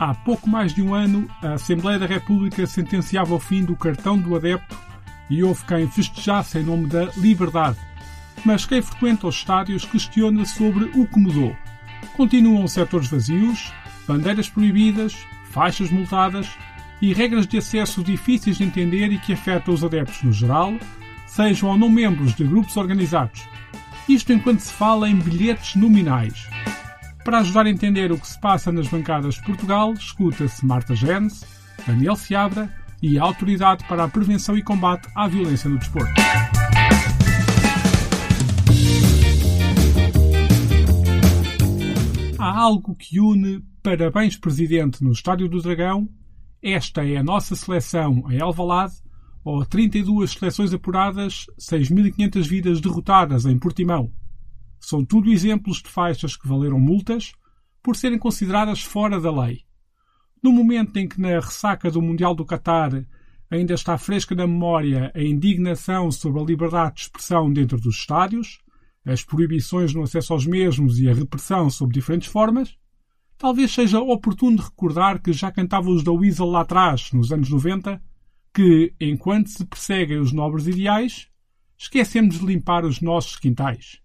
Há pouco mais de um ano, a Assembleia da República sentenciava o fim do cartão do adepto e houve quem festejasse em nome da liberdade. Mas quem frequenta os estádios questiona sobre o que mudou. Continuam setores vazios, bandeiras proibidas, faixas multadas e regras de acesso difíceis de entender e que afetam os adeptos no geral, sejam ou não membros de grupos organizados. Isto enquanto se fala em bilhetes nominais. Para ajudar a entender o que se passa nas bancadas de Portugal, escuta-se Marta Gens, Daniel Seabra e a Autoridade para a Prevenção e Combate à Violência no Desporto. Há algo que une Parabéns Presidente no Estádio do Dragão, esta é a nossa seleção em Alvalade, ou 32 seleções apuradas, 6.500 vidas derrotadas em Portimão. São tudo exemplos de faixas que valeram multas por serem consideradas fora da lei. No momento em que na ressaca do Mundial do Qatar ainda está fresca na memória a indignação sobre a liberdade de expressão dentro dos estádios, as proibições no acesso aos mesmos e a repressão sob diferentes formas, talvez seja oportuno recordar que já cantavam os da Weasel lá atrás, nos anos 90, que, enquanto se perseguem os nobres ideais, esquecemos de limpar os nossos quintais.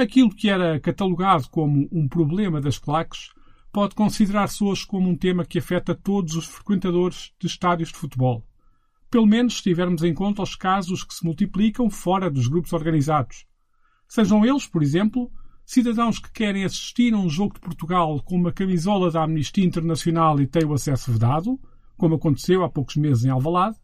Aquilo que era catalogado como um problema das claques pode considerar-se hoje como um tema que afeta todos os frequentadores de estádios de futebol. Pelo menos se tivermos em conta os casos que se multiplicam fora dos grupos organizados. Sejam eles, por exemplo, cidadãos que querem assistir a um jogo de Portugal com uma camisola da Amnistia Internacional e têm o acesso vedado, como aconteceu há poucos meses em Alvalade,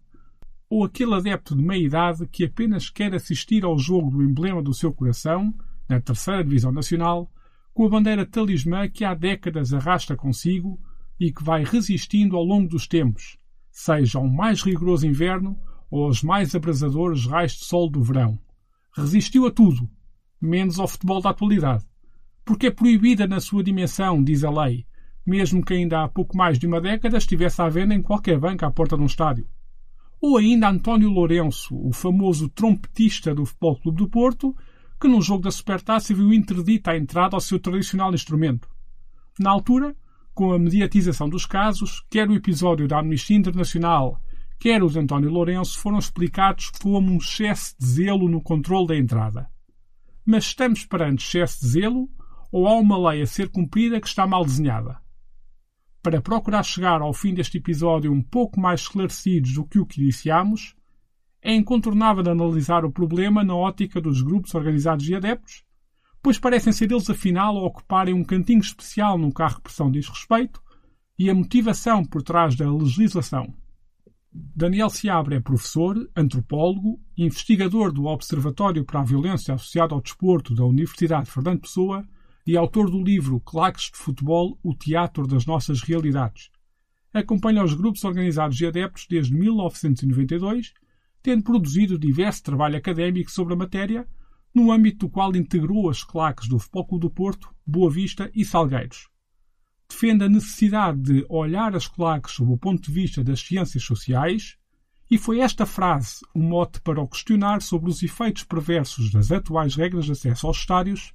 ou aquele adepto de meia-idade que apenas quer assistir ao jogo do emblema do seu coração na terceira divisão nacional, com a bandeira talismã que há décadas arrasta consigo e que vai resistindo ao longo dos tempos, seja ao mais rigoroso inverno ou aos mais abrasadores raios de sol do verão. Resistiu a tudo, menos ao futebol da atualidade. Porque é proibida na sua dimensão, diz a lei, mesmo que ainda há pouco mais de uma década estivesse à venda em qualquer banca à porta de um estádio. Ou ainda António Lourenço, o famoso trompetista do Futebol Clube do Porto, que num jogo da Supertaça viu interdita a entrada ao seu tradicional instrumento. Na altura, com a mediatização dos casos, quer o episódio da Amnistia Internacional, quer o de António Lourenço foram explicados como um excesso de zelo no controle da entrada. Mas estamos perante excesso de zelo ou há uma lei a ser cumprida que está mal desenhada? Para procurar chegar ao fim deste episódio um pouco mais esclarecidos do que o que iniciamos, é incontornável analisar o problema na ótica dos grupos organizados e adeptos, pois parecem ser eles afinal a ocuparem um cantinho especial no que pressão diz respeito e a motivação por trás da legislação. Daniel Seabra é professor, antropólogo investigador do Observatório para a Violência Associada ao Desporto da Universidade Fernando Pessoa e autor do livro Claques de Futebol, o Teatro das Nossas Realidades. Acompanha os grupos organizados e adeptos desde 1992 tendo produzido diverso trabalho académico sobre a matéria, no âmbito do qual integrou as claques do Futebol Clube do Porto, Boa Vista e Salgueiros. Defende a necessidade de olhar as claques sob o ponto de vista das ciências sociais, e foi esta frase o um mote para o questionar sobre os efeitos perversos das atuais regras de acesso aos estádios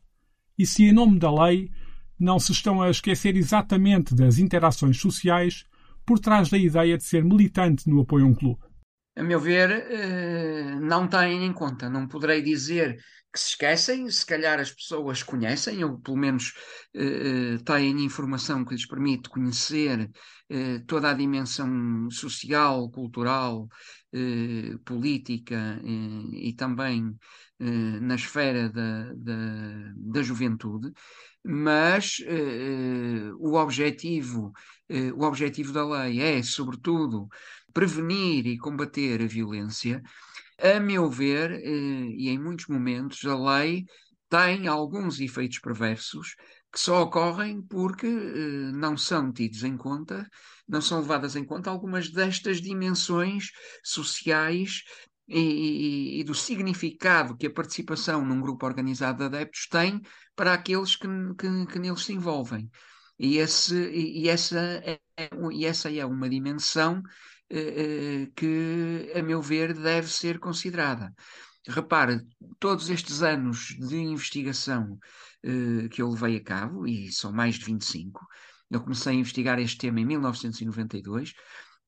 e se, em nome da lei, não se estão a esquecer exatamente das interações sociais por trás da ideia de ser militante no apoio a um clube a meu ver, eh, não têm em conta. Não poderei dizer que se esquecem, se calhar as pessoas conhecem, ou pelo menos eh, têm informação que lhes permite conhecer eh, toda a dimensão social, cultural, política e também na esfera da, da, da juventude, mas o objetivo, o objetivo da lei é, sobretudo, prevenir e combater a violência, a meu ver, eh, e em muitos momentos, a lei tem alguns efeitos perversos que só ocorrem porque eh, não são tidos em conta, não são levadas em conta algumas destas dimensões sociais e, e, e, do significado que a participação num grupo organizado de adeptos tem para aqueles que, que, que neles se envolvem. E, esse, e, essa é, e essa é uma dimensão que, a meu ver, deve ser considerada. Repare, todos estes anos de investigação eh, que eu levei a cabo, e são mais de 25, Eu comecei a investigar este tema em 1992,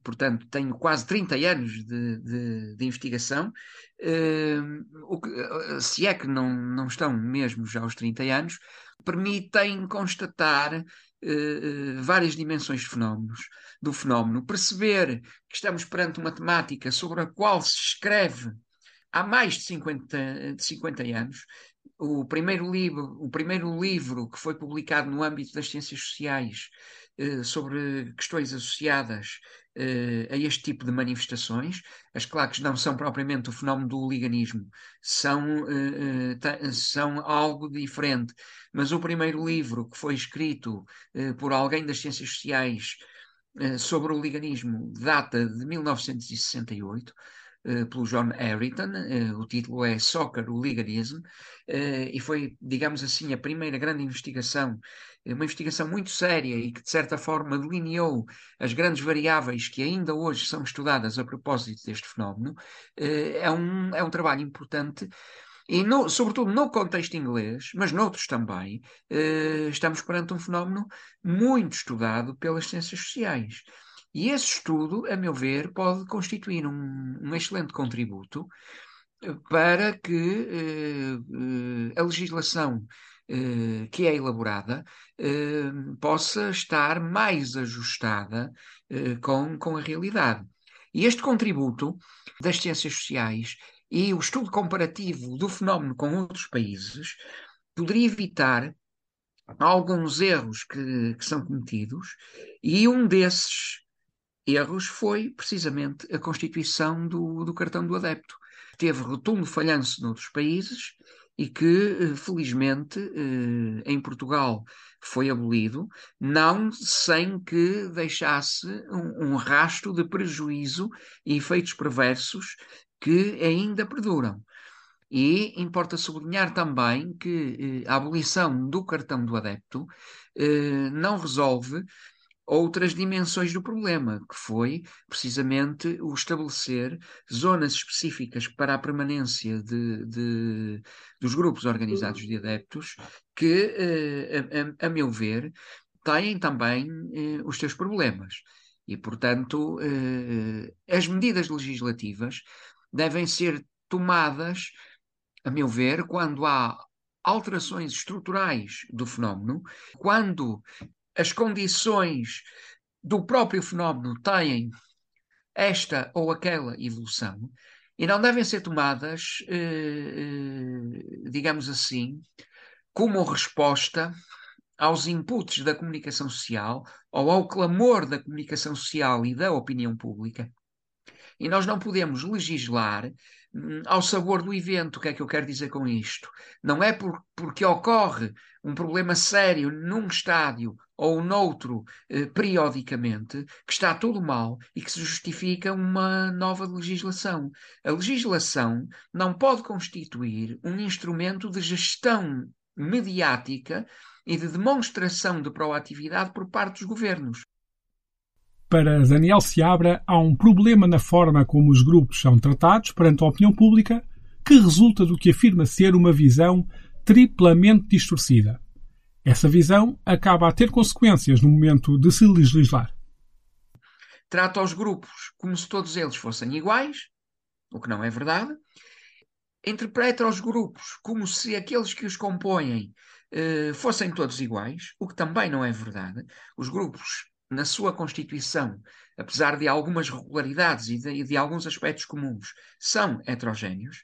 portanto, tenho quase 30 anos de, de, de investigação. Uh, que, se é que não, não estão mesmo já aos 30 anos, permitem constatar uh, várias dimensões de fenómenos, do fenómeno, perceber que estamos perante uma temática sobre a qual se escreve há mais de 50, de 50 anos. O primeiro, livro, o primeiro livro que foi publicado no âmbito das ciências sociais eh, sobre questões associadas eh, a este tipo de manifestações. As claques não são propriamente o fenómeno do liganismo, são, eh, são algo diferente. Mas o primeiro livro que foi escrito por alguém das ciências sociais sobre o liganismo data de 1968 uh, pelo John Harrington, uh, o título é Soccer, o Liganismo, uh, e foi, digamos assim, a primeira grande investigação, uma investigação muito séria e que, de certa forma, delineou as grandes variáveis que ainda hoje são estudadas a propósito deste fenómeno. é, um, é um trabalho importante. E, no, sobretudo no contexto inglês, mas noutros também, estamos perante um fenómeno muito estudado pelas ciências sociais. E esse estudo, a meu ver, pode constituir um, um excelente contributo eh, para que eh, eh, a legislação que é elaborada possa estar mais ajustada com, com a realidade. E este contributo das ciências sociais e o estudo comparativo do fenómeno com outros países poderia evitar alguns erros que, que são cometidos, e um desses erros foi precisamente a constituição do, do cartão do adepto. Teve rotundo falhanço noutros países e que, eh, felizmente, eh, em Portugal foi abolido, não sem que deixasse um, um rastro de prejuízo e efeitos perversos que ainda perduram. E importa sublinhar também que eh, a abolição do cartão do adepto não resolve outras dimensões do problema, que foi precisamente o estabelecer zonas específicas para a permanência de, de dos grupos organizados de adeptos, que, eh, a, a, a, meu ver, têm também eh, os seus problemas. E, portanto, eh, as medidas legislativas devem ser tomadas, a meu ver, quando há alterações estruturais do fenómeno, quando as condições do próprio fenómeno têm esta ou aquela evolução e não devem ser tomadas, eh, eh, digamos assim, como resposta aos inputs da comunicação social ou ao clamor da comunicação social e da opinião pública. E nós não podemos legislar hum, ao sabor do evento. O que é que eu quero dizer com isto? Não é por, porque ocorre um problema sério num estádio ou noutro eh, periodicamente, que está tudo mal e que se justifica uma nova legislação. A legislação não pode constituir um instrumento de gestão mediática e de demonstração de proatividade por parte dos governos. Para Daniel Seabra, há um problema na forma como os grupos são tratados perante a opinião pública que resulta do que afirma ser uma visão triplamente distorcida. Essa visão acaba a ter consequências no momento de se legislar. Trata os grupos como se todos eles fossem iguais, o que não é verdade. Interpreta os grupos como se aqueles que os compõem eh, fossem todos iguais, o que também não é verdade. Os grupos, na sua constituição, apesar de algumas regularidades e de, de alguns aspectos comuns, são heterogéneos.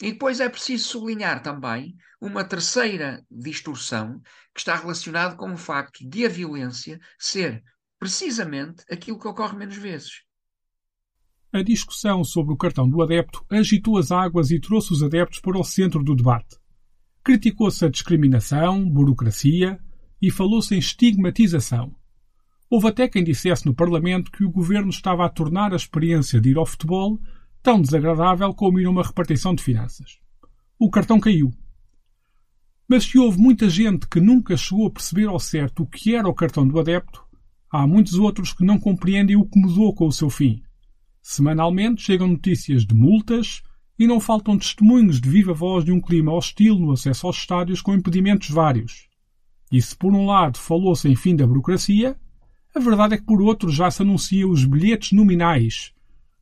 E depois é preciso sublinhar também uma terceira distorção que está relacionada com o facto de a violência ser precisamente aquilo que ocorre menos vezes. A discussão sobre o cartão do adepto agitou as águas e trouxe os adeptos para o centro do debate. Criticou-se a discriminação, burocracia e falou-se em estigmatização. Houve até quem dissesse no Parlamento que o governo estava a tornar a experiência de ir ao futebol tão desagradável como ir a uma repartição de finanças. O cartão caiu. Mas se houve muita gente que nunca chegou a perceber ao certo o que era o cartão do adepto, há muitos outros que não compreendem o que mudou com o seu fim. Semanalmente chegam notícias de multas e não faltam testemunhos de viva voz de um clima hostil no acesso aos estádios com impedimentos vários. E se por um lado falou-se em fim da burocracia, a verdade é que por outro já se anunciam os bilhetes nominais,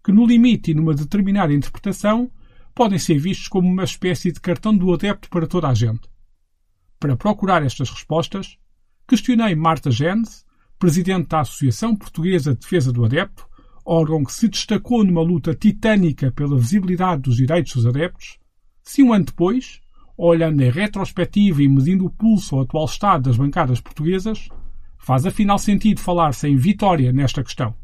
que no limite e numa determinada interpretação podem ser vistos como uma espécie de cartão do adepto para toda a gente. Para procurar estas respostas, questionei Marta Gens, presidente da Associação Portuguesa de Defesa do Adepto, órgão que se destacou numa luta titânica pela visibilidade dos direitos dos adeptos, se um ano depois, olhando em retrospectiva e medindo o pulso ao atual estado das bancadas portuguesas, faz afinal sentido falar-se em vitória nesta questão.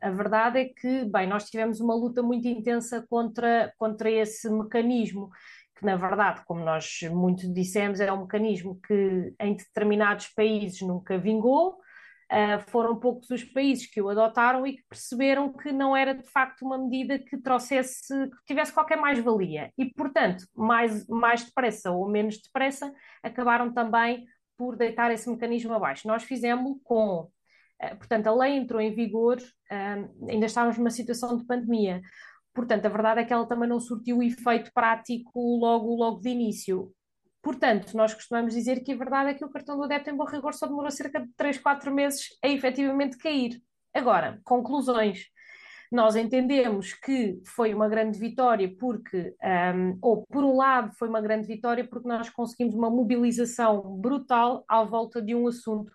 A verdade é que, bem, nós tivemos uma luta muito intensa contra, contra esse mecanismo, que na verdade, como nós muito dissemos, é um mecanismo que em determinados países nunca vingou, Uh, foram poucos os países que o adotaram e que perceberam que não era de facto uma medida que trouxesse, que tivesse qualquer mais-valia. E, portanto, mais, mais depressa ou menos depressa, acabaram também por deitar esse mecanismo abaixo. Nós fizemos com. Uh, portanto, a lei entrou em vigor, uh, ainda estávamos numa situação de pandemia. Portanto, a verdade é que ela também não surtiu efeito prático logo, logo de início. Portanto, nós costumamos dizer que a verdade é que o cartão do adepto, em bom rigor, só demorou cerca de 3, 4 meses a efetivamente cair. Agora, conclusões. Nós entendemos que foi uma grande vitória porque, um, ou por um lado, foi uma grande vitória porque nós conseguimos uma mobilização brutal à volta de um assunto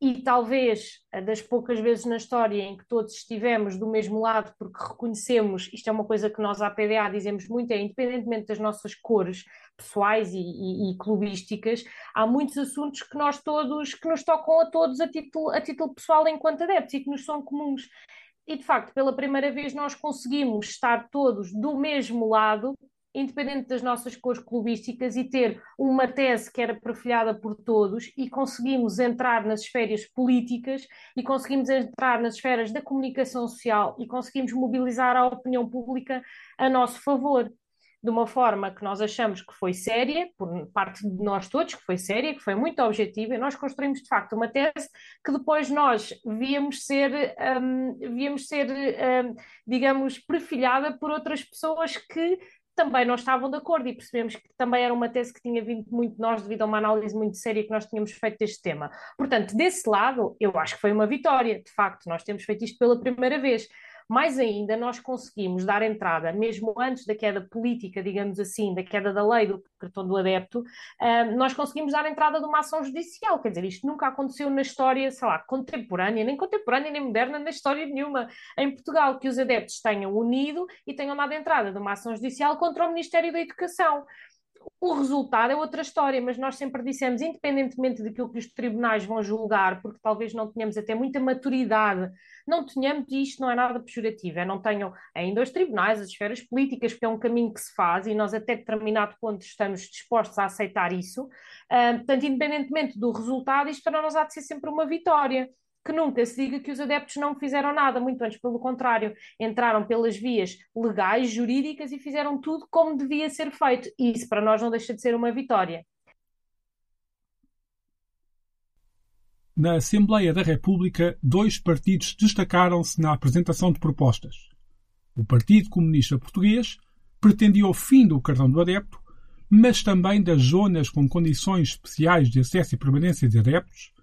e talvez das poucas vezes na história em que todos estivemos do mesmo lado, porque reconhecemos, isto é uma coisa que nós à PDA dizemos muito, é independentemente das nossas cores pessoais e, e, e, clubísticas, há muitos assuntos que nós todos, que nos tocam a todos a título, a título pessoal enquanto adeptos e que nos são comuns. E de facto, pela primeira vez nós conseguimos estar todos do mesmo lado independente das nossas cores clubísticas, e ter uma tese que era perfilhada por todos, e conseguimos entrar nas esferas políticas, e conseguimos entrar nas esferas da comunicação social, e conseguimos mobilizar a opinião pública a nosso favor. De uma forma que nós achamos que foi séria, por parte de nós todos, que foi séria, que foi muito objetiva, e nós construímos de facto uma tese que depois nós víamos ser, um, víamos ser um, digamos, perfilhada por outras pessoas que também não estavam de acordo e percebemos que também era uma tese que tinha vindo muito de nós devido a uma análise muito séria que nós tínhamos feito deste tema. Portanto, desse lado, eu acho que foi uma vitória, de facto, nós temos feito isto pela primeira vez. Mais ainda, nós conseguimos dar entrada, mesmo antes da queda política, digamos assim, da queda da lei do cartão do adepto, uh, nós conseguimos dar entrada de uma ação judicial. Quer dizer, isto nunca aconteceu na história, sei lá, contemporânea, nem contemporânea, nem moderna, na história nenhuma em Portugal, que os adeptos tenham unido e tenham dado entrada de uma ação judicial contra o Ministério da Educação. O resultado é outra história, mas nós sempre dissemos, independentemente daquilo que os tribunais vão julgar, porque talvez não tenhamos até muita maturidade, não tenhamos, isto não é nada pejorativo, é não tenham ainda os tribunais, as esferas políticas, porque é um caminho que se faz e nós até determinado ponto estamos dispostos a aceitar isso. Uh, portanto, independentemente do resultado, isto para nós há de ser sempre uma vitória que nunca se diga que os adeptos não fizeram nada, muito antes pelo contrário, entraram pelas vias legais, jurídicas e fizeram tudo como devia ser feito. E isso para nós não deixa de ser uma vitória. Na Assembleia da República, dois partidos destacaram-se na apresentação de propostas. O Partido Comunista Português pretendia o fim do cartão do adepto, mas também das zonas com condições especiais de acesso e permanência de adeptos,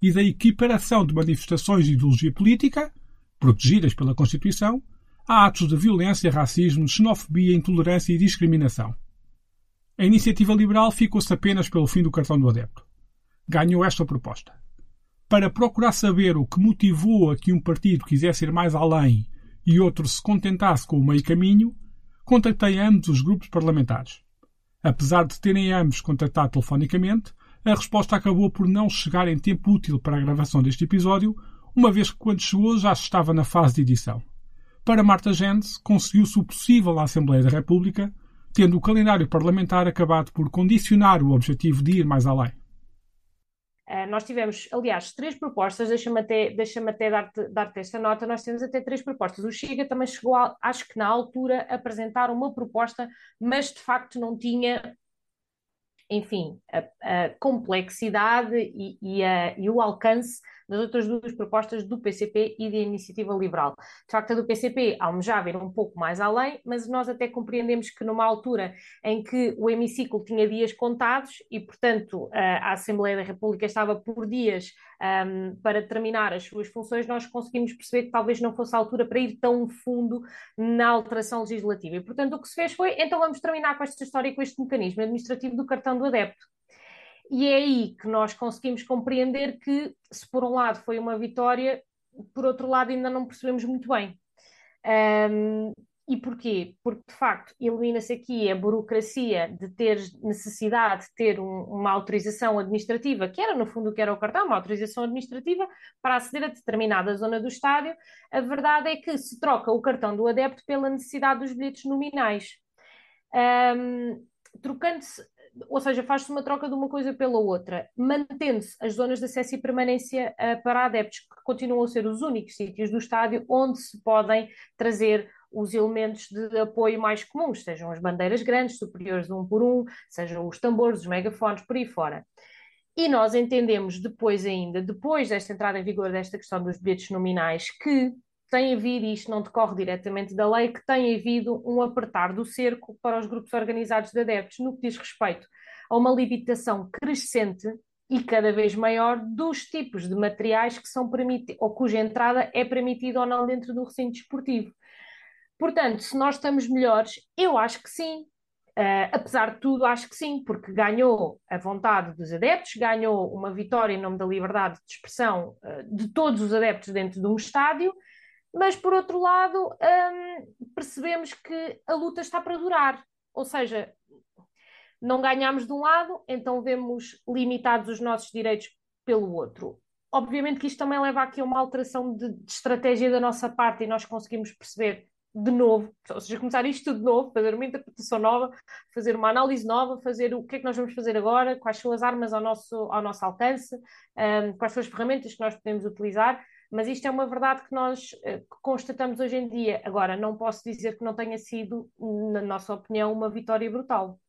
e da equiparação de manifestações de ideologia política, protegidas pela Constituição, a atos de violência, racismo, xenofobia, intolerância e discriminação. A iniciativa liberal ficou-se apenas pelo fim do cartão do adepto. Ganhou esta proposta. Para procurar saber o que motivou a que um partido quisesse ir mais além e outro se contentasse com o meio caminho, contactei ambos os grupos parlamentares. Apesar de terem ambos contactado telefonicamente, a resposta acabou por não chegar em tempo útil para a gravação deste episódio, uma vez que quando chegou já estava na fase de edição. Para Marta Gens, conseguiu-se o possível na Assembleia da República, tendo o calendário parlamentar acabado por condicionar o objetivo de ir mais além. Uh, nós tivemos, aliás, três propostas, deixa-me até, deixa até dar-te dar esta nota, nós temos até três propostas. O Chega também chegou, a, acho que na altura, a apresentar uma proposta, mas de facto não tinha enfim, a, a complexidade e, e, a, e, o alcance das outras duas propostas do PCP e da Iniciativa Liberal. De facto, a do PCP almejava ir um pouco mais além, mas nós até compreendemos que numa altura em que o hemiciclo tinha dias contados e, portanto, a Assembleia da República estava por dias um, para terminar as suas funções, nós conseguimos perceber que talvez não fosse a altura para ir tão fundo na alteração legislativa. E, portanto, o que se fez foi, então vamos terminar com esta história com este mecanismo administrativo do cartão do adepto. E é aí que nós conseguimos compreender que, se por um lado foi uma vitória, por outro lado ainda não percebemos muito bem. Um, e porquê? Porque, de facto, elimina-se aqui a burocracia de ter necessidade de ter um, uma autorização administrativa, que era, no fundo, o que era o cartão, uma autorização administrativa para aceder a determinada zona do estádio. A verdade é que se troca o cartão do adepto pela necessidade dos bilhetes nominais. Um, Trocando-se, ou seja, faz-se uma troca de uma coisa pela outra, mantendo-se as zonas de acesso e permanência uh, para adeptos, que continuam a ser os únicos sítios do estádio onde se podem trazer os elementos de apoio mais comuns, sejam as bandeiras grandes, superiores um por um, sejam os tambores, os megafones, por aí fora. E nós entendemos depois ainda, depois desta entrada em vigor desta questão dos bilhetes nominais, que tem havido, e isto não decorre diretamente da lei, que tem havido um apertar do cerco para os grupos organizados de adeptos no que diz respeito a uma limitação crescente e cada vez maior dos tipos de materiais que são permitidos, ou cuja entrada é permitida ou não dentro do recinto desportivo. Portanto, se nós estamos melhores, eu acho que sim. Uh, apesar de tudo, acho que sim, porque ganhou a vontade dos adeptos, ganhou uma vitória em nome da liberdade de expressão uh, de todos os adeptos dentro de um estádio, mas por outro lado, um, percebemos que a luta está para durar. Ou seja, não ganhamos de um lado, então vemos limitados os nossos direitos pelo outro. Obviamente que isto também leva aqui a uma alteração de, de estratégia da nossa parte e nós conseguimos perceber de novo, ou seja, começar isto de novo, fazer uma interpretação nova, fazer uma análise nova, fazer o que é que nós vamos fazer agora, quais são as armas ao nosso, ao nosso alcance, um, quais são as ferramentas que nós podemos utilizar, mas isto é uma verdade que nós uh, constatamos hoje em dia. Agora, não posso dizer que não tenha sido, na nossa opinião, uma vitória brutal.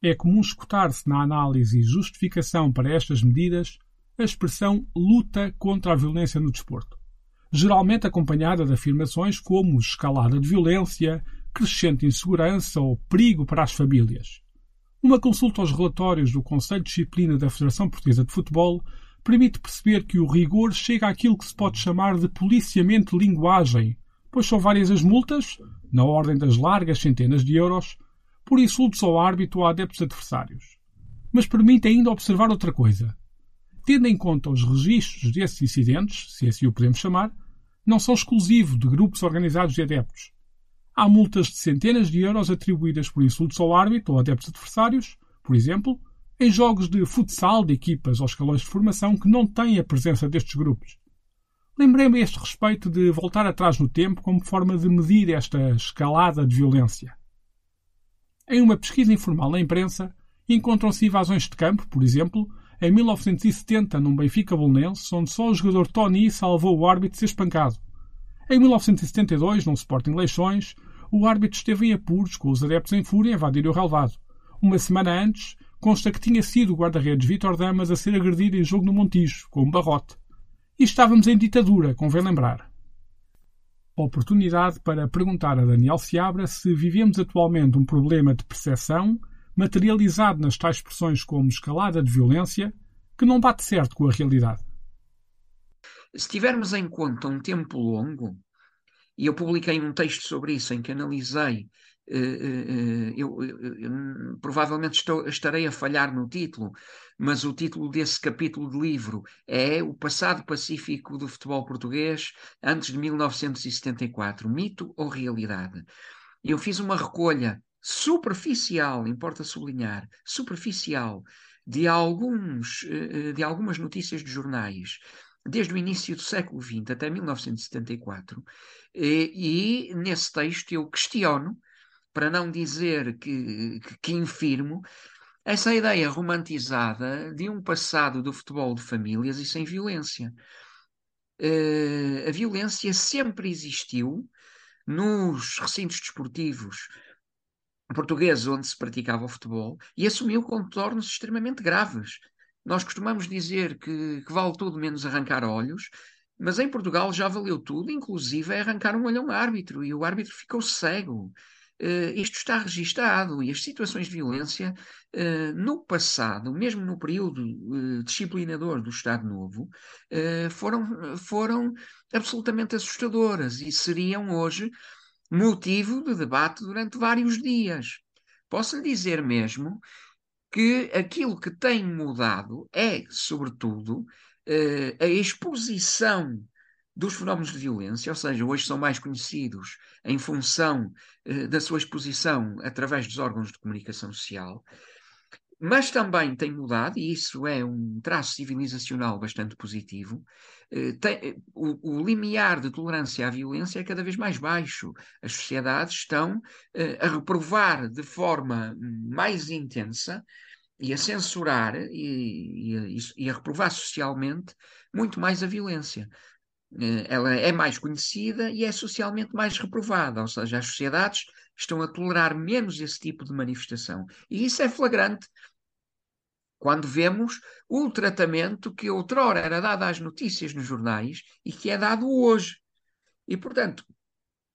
É comum escutar-se na análise e justificação para estas medidas a expressão luta contra a violência no desporto, geralmente acompanhada de afirmações como escalada de violência, crescente insegurança ou perigo para as famílias. Uma consulta aos relatórios do Conselho de Disciplina da Federação Portuguesa de Futebol permite perceber que o rigor chega àquilo que se pode chamar de policiamento de linguagem, pois são várias as multas, na ordem das largas centenas de euros, por insultos ao árbitro ou a adeptos adversários. Mas permite ainda observar outra coisa. Tendo em conta os registros desses incidentes, se assim o podemos chamar, não são exclusivos de grupos organizados de adeptos. Há multas de centenas de euros atribuídas por insultos ao árbitro ou adeptos adversários, por exemplo, em jogos de futsal de equipas ou escalões de formação que não têm a presença destes grupos. Lembrei-me a este respeito de voltar atrás no tempo como forma de medir esta escalada de violência. Em uma pesquisa informal na imprensa, encontram-se invasões de campo, por exemplo, em 1970 num Benfica Bolonense, onde só o jogador Tony salvou o árbitro de ser espancado. Em 1972, num Sporting Leixões, o árbitro esteve em apuros com os adeptos em fúria a invadir o relvado. Uma semana antes, consta que tinha sido o guarda-redes Vítor Damas a ser agredido em jogo no Montijo, com um barrote. E estávamos em ditadura, convém lembrar. Oportunidade para perguntar a Daniel Seabra se vivemos atualmente um problema de percepção materializado nas tais expressões como escalada de violência, que não bate certo com a realidade. Se tivermos em conta um tempo longo, e eu publiquei um texto sobre isso em que analisei, uh, uh, eu, eu, eu, provavelmente estou, estarei a falhar no título, mas o título desse capítulo de livro é O Passado Pacífico do Futebol Português antes de 1974, Mito ou Realidade? Eu fiz uma recolha superficial, importa sublinhar, superficial, de, alguns, eh, eh, de algumas notícias de jornais, desde o início do século XX até 1974, e, e nesse texto eu questiono, para não dizer que, que, que infirmo, essa ideia romantizada de um passado do futebol de famílias e sem violência. Uh, a violência sempre existiu nos recintos desportivos portugueses onde se praticava o futebol e assumiu contornos extremamente graves. Nós costumamos dizer que, que vale tudo menos arrancar olhos, mas em Portugal já valeu tudo, inclusive é arrancar um olho a um árbitro, e o árbitro ficou cego. Uh, isto está registado e as situações de violência uh, no passado, mesmo no período uh, disciplinador do Estado Novo, foram, foram absolutamente assustadoras e seriam hoje motivo de debate durante vários dias. Posso lhe dizer mesmo que aquilo que tem mudado é, sobretudo, uh, a exposição dos fenómenos de violência, ou seja, hoje são mais conhecidos em função uh, da sua exposição através dos órgãos de comunicação social, mas também tem mudado, e isso é um traço civilizacional bastante positivo, eh, tem, o, o, limiar de tolerância à violência é cada vez mais baixo. As sociedades estão a reprovar de forma mais intensa e a censurar e, e, e, a reprovar socialmente muito mais a violência. Eh, ela é mais conhecida e é socialmente mais reprovada, ou seja, as sociedades estão a tolerar menos esse tipo de manifestação. E isso é flagrante quando vemos o tratamento que outrora era dado às notícias nos jornais e que é dado hoje. E, portanto,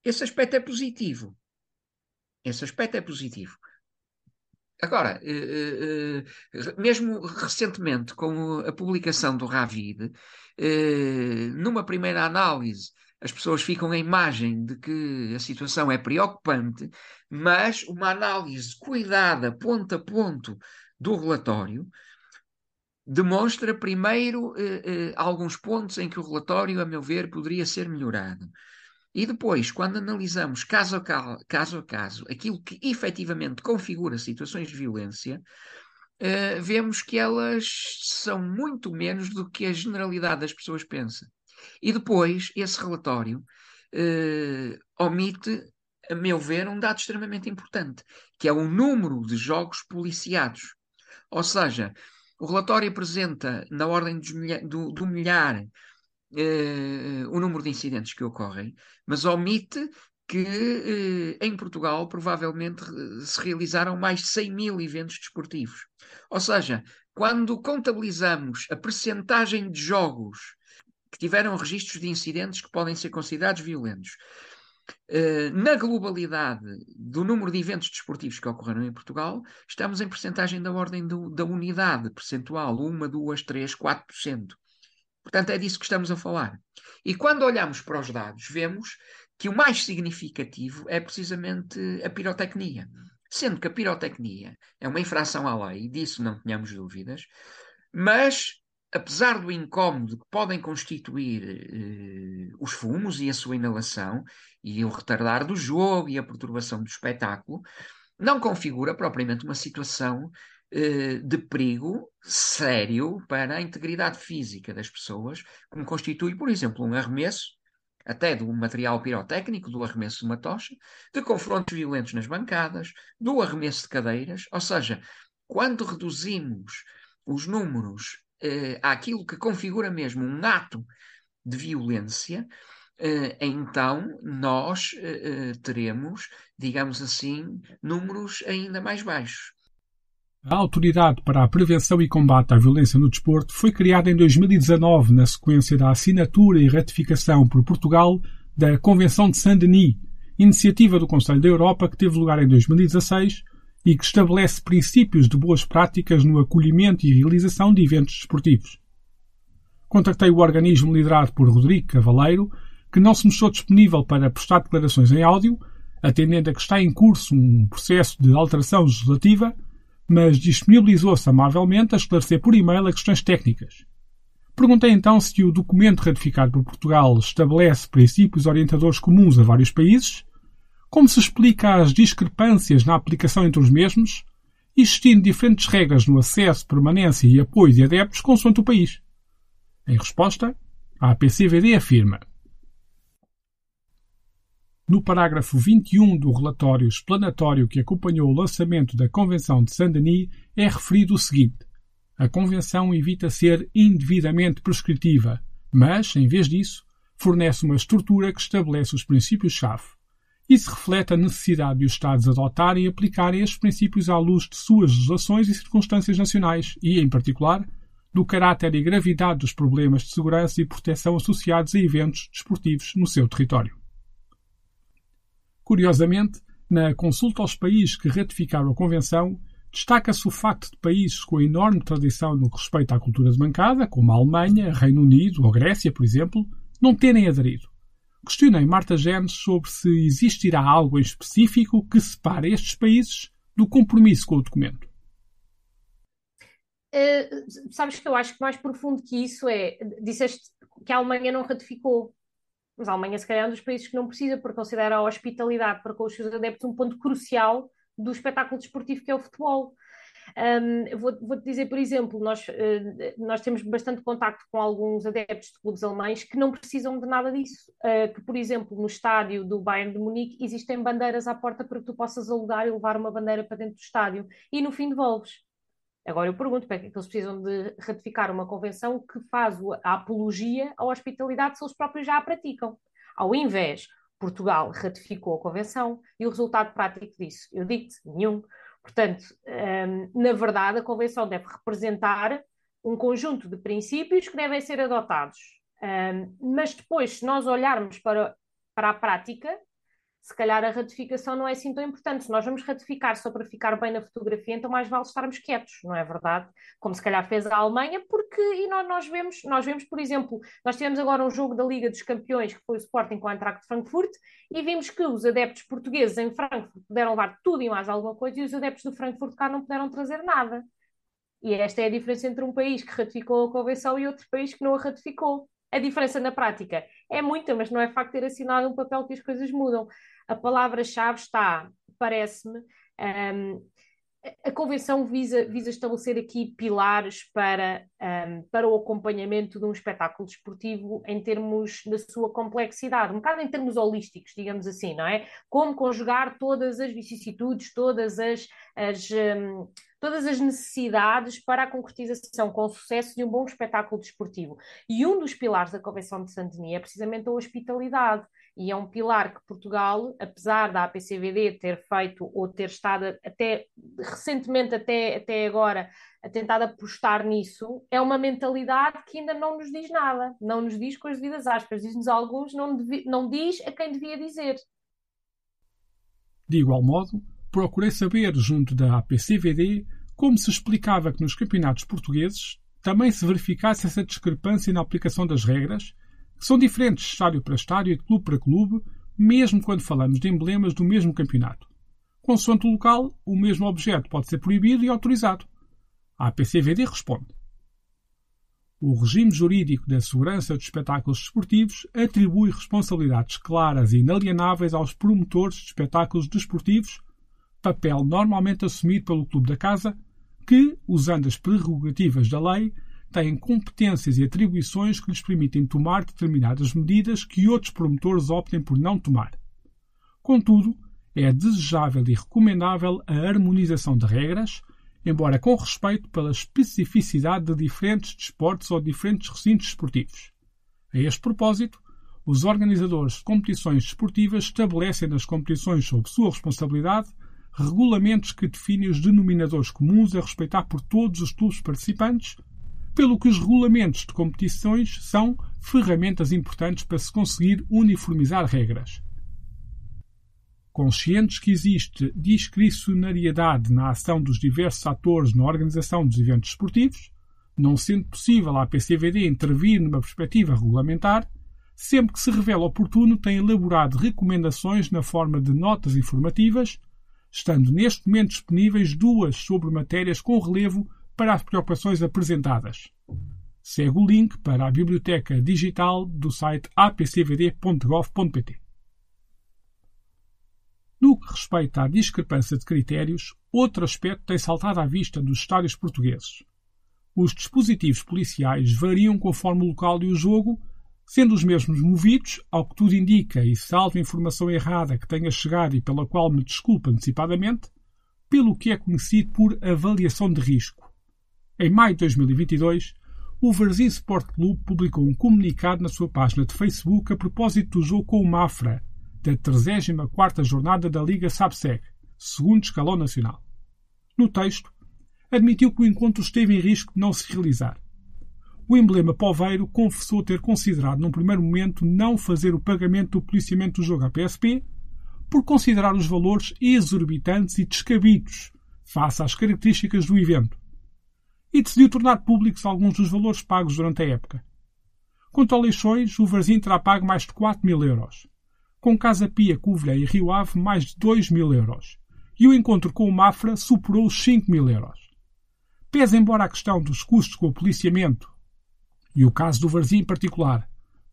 esse aspecto é positivo. Esse aspecto é positivo. Agora, eh, eh, mesmo recentemente, com a publicação do Ravid, eh, numa primeira análise, as pessoas ficam a imagem de que a situação é preocupante, mas uma análise cuidada, ponto a ponto, do relatório, demonstra primeiro alguns pontos em que o relatório, a meu ver, poderia ser melhorado. E depois, quando analisamos caso a caso, caso, a caso aquilo que efetivamente configura situações de violência, uh, vemos que elas são muito menos do que a generalidade das pessoas pensa. E depois, esse relatório uh, omite, a meu ver, um dado extremamente importante, que é o número de jogos policiados. Ou seja, o relatório apresenta na ordem do, do milhar uh, o número de incidentes que ocorrem, mas omite que uh, em Portugal provavelmente se realizaram mais de 100 mil eventos desportivos. Ou seja, quando contabilizamos a percentagem de jogos que tiveram registros de incidentes que podem ser considerados violentos, na globalidade do número de eventos desportivos que ocorreram em Portugal, estamos em percentagem da ordem do, da unidade percentual, 1, 2, 3, 4%. Portanto, é disso que estamos a falar. E quando olhamos para os dados, vemos que o mais significativo é precisamente a pirotecnia. Sendo que a pirotecnia é uma infração à lei, disso não tenhamos dúvidas, mas apesar do incómodo que podem constituir eh, os fumos e a sua inalação, e o retardar do jogo e a perturbação do espetáculo, não configura propriamente uma situação eh, de perigo sério para a integridade física das pessoas, como constitui, por exemplo, um arremesso, até do material pirotécnico, do arremesso de uma tocha, de confrontos violentos nas bancadas, do arremesso de cadeiras, ou seja, quando reduzimos os números eh, àquilo que configura mesmo um ato de violência, então nós eh, teremos, digamos assim, números ainda mais baixos. A Autoridade para a Prevenção e Combate à Violência no Desporto foi criada em 2019 na sequência da assinatura e ratificação por Portugal da Convenção de Saint-Denis, iniciativa do Conselho da Europa que teve lugar em 2016 e que estabelece princípios de boas práticas no acolhimento e realização de eventos desportivos. Contactei o organismo liderado por Rodrigo Cavaleiro, que não se mostrou disponível para prestar declarações em áudio, atendendo a que está em curso um processo de alteração legislativa mas disponibilizou-se amavelmente a esclarecer por e-mail as questões técnicas. Perguntei então se o documento ratificado por Portugal estabelece princípios orientadores comuns a vários países, como se explica as discrepâncias na aplicação entre os mesmos, existindo diferentes regras no acesso, permanência e apoio de adeptos consoante o país. Em resposta, a APCVD afirma no parágrafo 21 do relatório explanatório que acompanhou o lançamento da Convenção de Saint-Denis é referido o seguinte: a Convenção evita ser indevidamente prescritiva, mas, em vez disso, fornece uma estrutura que estabelece os princípios-chave Isso reflete a necessidade de os Estados adotarem e aplicarem estes princípios à luz de suas legislações e circunstâncias nacionais e, em particular, do caráter e gravidade dos problemas de segurança e proteção associados a eventos desportivos no seu território. Curiosamente, na consulta aos países que ratificaram a Convenção, destaca-se o facto de países com enorme tradição no que respeita à cultura de bancada, como a Alemanha, Reino Unido ou Grécia, por exemplo, não terem aderido. Questionei Marta Genes sobre se existirá algo em específico que separe estes países do compromisso com o documento. Uh, sabes que eu acho que mais profundo que isso é, disseste que a Alemanha não ratificou, mas a Alemanha se calhar é um dos países que não precisa, porque considera a hospitalidade para com os seus adeptos um ponto crucial do espetáculo desportivo que é o futebol. Um, Vou-te vou dizer, por exemplo, nós, uh, nós temos bastante contacto com alguns adeptos de clubes alemães que não precisam de nada disso. Uh, que, por exemplo, no estádio do Bayern de Munique existem bandeiras à porta para que tu possas alugar e levar uma bandeira para dentro do estádio e no fim devolves. Agora eu pergunto, para que é que eles precisam de ratificar uma convenção que faz a apologia à hospitalidade se eles próprios já a praticam? Ao invés, Portugal ratificou a convenção e o resultado prático disso, eu digo-te, nenhum. Portanto, um, na verdade, a convenção deve representar um conjunto de princípios que devem ser adotados. Um, mas depois, se nós olharmos para, para a prática, se calhar a ratificação não é assim tão importante. Se nós vamos ratificar só para ficar bem na fotografia, então mais vale estarmos quietos, não é verdade? Como se calhar fez a Alemanha, porque e nós, nós, vemos, nós vemos, por exemplo, nós tivemos agora um jogo da Liga dos Campeões, que foi o Sporting com o de Frankfurt, e vimos que os adeptos portugueses em Frankfurt puderam levar tudo e mais alguma coisa, e os adeptos do Frankfurt cá não puderam trazer nada. E esta é a diferença entre um país que ratificou a convenção e outro país que não a ratificou. A diferença na prática é muita, mas não é facto ter assinado um papel que as coisas mudam. A palavra-chave está, parece-me, um, a Convenção visa, visa estabelecer aqui pilares para, um, para o acompanhamento de um espetáculo desportivo em termos da sua complexidade, um bocado em termos holísticos, digamos assim, não é? Como conjugar todas as vicissitudes, todas as, as um, todas as necessidades para a concretização com sucesso de um bom espetáculo desportivo. E um dos pilares da Convenção de Santonia é precisamente a hospitalidade. E é um pilar que Portugal, apesar da APCVD ter feito ou ter estado até recentemente, até, até agora, a tentar apostar nisso, é uma mentalidade que ainda não nos diz nada, não nos diz com as devidas aspas, diz-nos alguns, não, não diz a quem devia dizer. De igual modo, procurei saber, junto da APCVD, como se explicava que nos campeonatos portugueses também se verificasse essa discrepância na aplicação das regras, que são diferentes de estádio para estádio e de clube para clube, mesmo quando falamos de emblemas do mesmo campeonato. Consoante o local, o mesmo objeto pode ser proibido e autorizado. A APCVD responde. O regime jurídico da segurança dos espetáculos desportivos atribui responsabilidades claras e inalienáveis aos promotores de espetáculos desportivos papel normalmente assumido pelo clube da casa, que, usando as prerrogativas da lei, têm competências e atribuições que lhes permitem tomar determinadas medidas que outros promotores optem por não tomar. Contudo, é desejável e recomendável a harmonização de regras, embora com respeito pela especificidade de diferentes desportos ou diferentes recintos esportivos. A este propósito, os organizadores de competições desportivas estabelecem nas competições sob sua responsabilidade regulamentos que definem os denominadores comuns a respeitar por todos os clubes participantes, pelo que os regulamentos de competições são ferramentas importantes para se conseguir uniformizar regras. Conscientes que existe discricionariedade na ação dos diversos atores na organização dos eventos esportivos, não sendo possível a PCVD intervir numa perspectiva regulamentar, sempre que se revela oportuno tem elaborado recomendações na forma de notas informativas estando neste momento disponíveis duas sobre matérias com relevo para as preocupações apresentadas. Segue o link para a biblioteca digital do site apcvd.gov.pt. No que respeita à discrepância de critérios, outro aspecto tem saltado à vista dos estádios portugueses. Os dispositivos policiais variam conforme o local e o jogo sendo os mesmos movidos, ao que tudo indica, e salvo informação errada que tenha chegado e pela qual me desculpo antecipadamente, pelo que é conhecido por avaliação de risco. Em maio de 2022, o Varzim Sport Clube publicou um comunicado na sua página de Facebook a propósito do jogo com o Mafra, da 34ª jornada da Liga SABSEG, segundo escalão nacional. No texto, admitiu que o encontro esteve em risco de não se realizar. O emblema poveiro confessou ter considerado num primeiro momento não fazer o pagamento do policiamento do jogo à PSP por considerar os valores exorbitantes e descabidos face às características do evento, e decidiu tornar públicos alguns dos valores pagos durante a época. Quanto a Leixões, o Varzim terá pago mais de 4 mil euros, com Casa Pia, Covilhã e Rio Ave mais de 2 mil euros, e o encontro com o Mafra superou os 5 mil euros. Pese embora a questão dos custos com o policiamento e o caso do Varzim em particular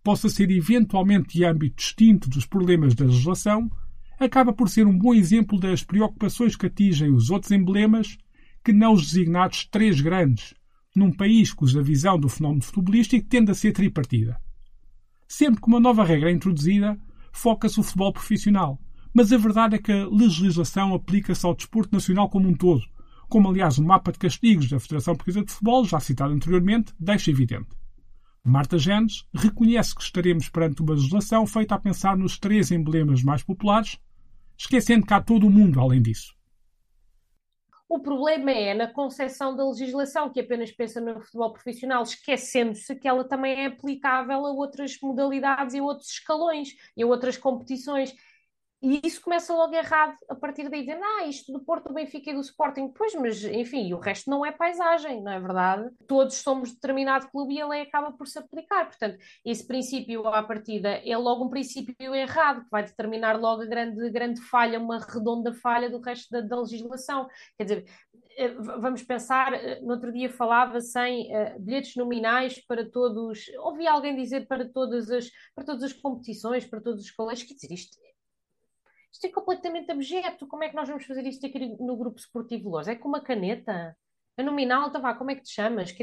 possa ser eventualmente de âmbito distinto dos problemas da legislação, acaba por ser um bom exemplo das preocupações que atingem os outros emblemas que não os designados três grandes, num país cuja visão do fenómeno futebolístico tende a ser tripartida. Sempre que uma nova regra é introduzida, foca-se o futebol profissional, mas a verdade é que a legislação aplica-se ao desporto nacional como um todo, como aliás o mapa de castigos da Federação Portuguesa de Futebol, já citado anteriormente, deixa evidente. Marta Genes reconhece que estaremos perante uma legislação feita a pensar nos três emblemas mais populares esquecendo que há todo o mundo além disso. O problema é na concepção da legislação, que apenas pensa no futebol profissional, esquecendo-se que ela também é aplicável a outras modalidades e a outros escalões e a outras competições. E isso começa logo errado a partir daí, dizendo, ah, isto do Porto, do Benfica e do Sporting. Pois, mas enfim, o resto não é paisagem, não é verdade? Todos somos determinado clube e a lei acaba por se aplicar. Portanto, esse princípio à partida é logo um princípio errado, que vai determinar logo a grande, grande falha, uma redonda falha do resto da, da legislação. Quer dizer, eh, vamos pensar, eh, no outro dia falava-se em uh, bilhetes nominais para todos, ouvi alguém dizer para todas as, para todas as competições, para todos os colégios, quer dizer, isto isto é completamente abjeto. Como é que nós vamos fazer isto aqui no grupo esportivo Louros? É com uma caneta? A nominal, então vá, como é que te chamas?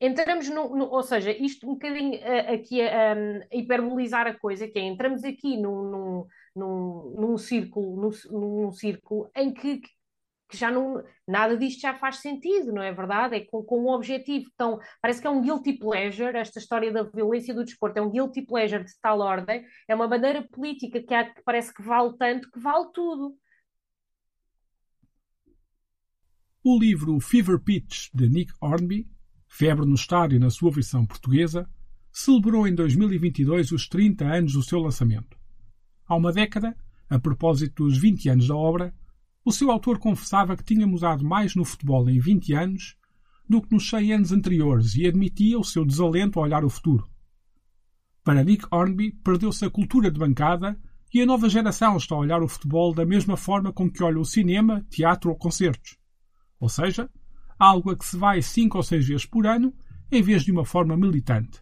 entramos no, no, ou seja, isto um bocadinho uh, aqui a, a, hiperbolizar a coisa, que é, entramos aqui num, num, num, num círculo, num, num círculo em que, que já não, nada disto já faz sentido, não é verdade? É com, com um objetivo tão, parece que é um guilty pleasure, esta história da violência do desporto, é um guilty pleasure de tal ordem, é uma bandeira política que, há, que parece que vale tanto que vale tudo. O livro Fever Pitch, de Nick Hornby, Febre no Estádio na sua versão portuguesa, celebrou em 2022 os 30 anos do seu lançamento. Há uma década, a propósito dos 20 anos da obra, o seu autor confessava que tinha mudado mais no futebol em 20 anos do que nos 100 anos anteriores e admitia o seu desalento a olhar o futuro. Para Nick Hornby, perdeu-se a cultura de bancada e a nova geração está a olhar o futebol da mesma forma com que olha o cinema, teatro ou concertos. Ou seja, algo a que se vai cinco ou seis vezes por ano, em vez de uma forma militante.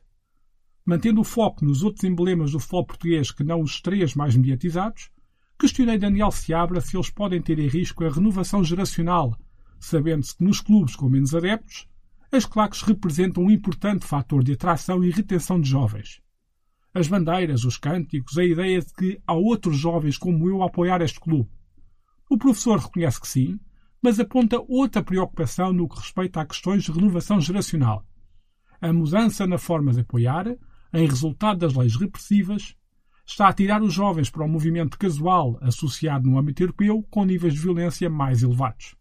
Mantendo o foco nos outros emblemas do futebol português que não os três mais mediatizados, Questionei Daniel Seabra se eles podem ter em risco a renovação geracional, sabendo-se que nos clubes com menos adeptos, as claques representam um importante fator de atração e retenção de jovens. As bandeiras, os cânticos, a ideia de que há outros jovens como eu a apoiar este clube. O professor reconhece que sim, mas aponta outra preocupação no que respeita a questões de renovação geracional. A mudança na forma de apoiar, em resultado das leis repressivas, está a tirar os jovens para o movimento casual associado no âmbito europeu com níveis de violência mais elevados.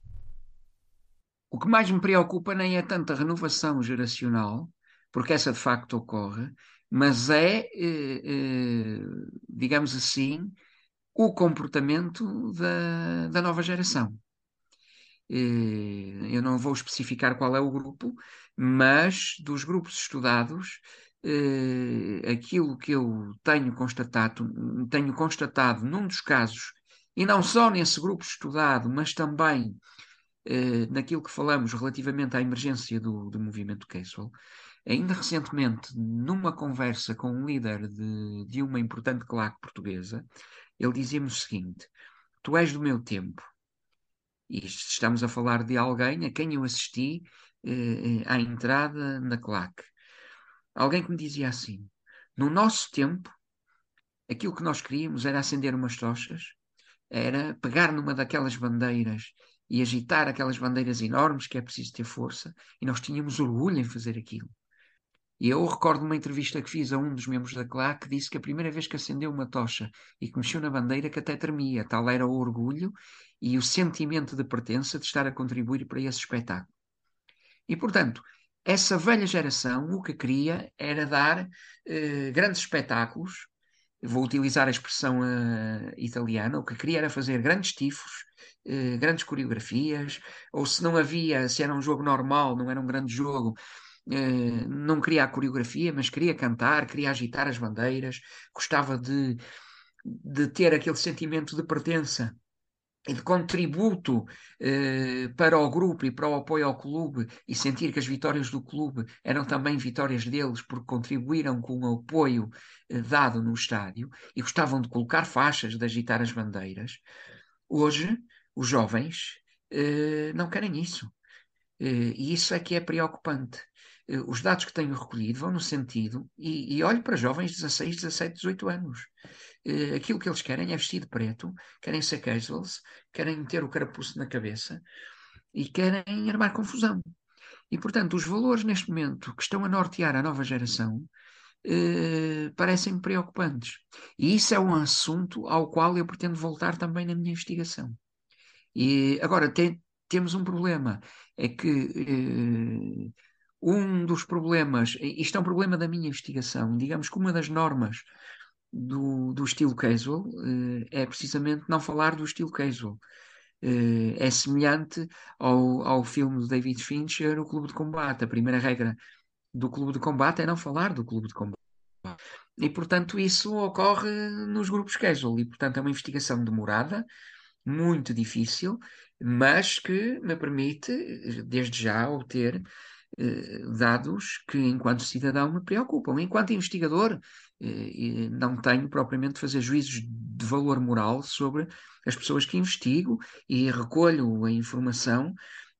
O que mais me preocupa nem é tanto a renovação geracional, porque essa de facto ocorre, mas é, eh, eh, digamos assim, o comportamento da, da nova geração. Eh, eu não vou especificar qual é o grupo, mas dos grupos estudados, eh, aquilo que eu tenho constatado, tenho constatado num dos casos, e não só nesse grupo estudado, mas também eh, naquilo que falamos relativamente à emergência do, do movimento casual, ainda recentemente, numa conversa com um líder de, de uma importante claque portuguesa, ele dizia-me o seguinte: Tu és do meu tempo. E estamos a falar de alguém a quem eu assisti eh, à entrada na claque alguém que me dizia assim: no nosso tempo, aquilo que nós queríamos era acender umas tochas, era pegar numa daquelas bandeiras e agitar aquelas bandeiras enormes que é preciso ter força, e nós tínhamos orgulho em fazer aquilo. E eu recordo uma entrevista que fiz a um dos membros da CLA que disse que a primeira vez que acendeu uma tocha e que mexeu na bandeira que até tremia, tal era o orgulho e o sentimento de pertença de estar a contribuir para esse espetáculo. E, portanto, essa velha geração o que queria era dar eh, grandes espetáculos, vou utilizar a expressão uh, italiana, o que queria era fazer grandes tifos, uh, grandes coreografias, ou se não havia, se era um jogo normal, não era um grande jogo, não queria a coreografia, mas queria cantar, queria agitar as bandeiras, gostava de, de ter aquele sentimento de pertença de contributo eh, para o grupo e para o apoio ao clube e sentir que as vitórias do clube eram também vitórias deles porque contribuíram com o apoio eh, dado no estádio e gostavam de colocar faixas, de agitar as bandeiras. Hoje, os jovens eh, não querem isso. Eh, e isso é que é preocupante. Eh, os dados que tenho recolhido vão no sentido, e, e olho para jovens de 16, 17, 18 anos Uh, aquilo que eles querem é vestir de preto, querem ser casuals, querem ter o carapuço na cabeça e querem armar confusão. E, portanto, os valores neste momento que estão a nortear a nova geração uh, parecem preocupantes. E isso é um assunto ao qual eu pretendo voltar também na minha investigação. E agora tem, temos um problema, é que uh, um dos problemas, isto é um problema da minha investigação, digamos que uma das normas do, do estilo casual uh, é precisamente não falar do estilo casual. Uh, é semelhante ao, ao filme do David Fincher, O Clube de Combate. A primeira regra do Clube de Combate é não falar do Clube de Combate. E, portanto, isso ocorre nos grupos casual. E, portanto, é uma investigação demorada, muito difícil, mas que me permite, desde já, obter eh, dados que, enquanto cidadão, me preocupam. Enquanto investigador, eh, não tenho propriamente de fazer juízos de valor moral sobre as pessoas que investigo e recolho a informação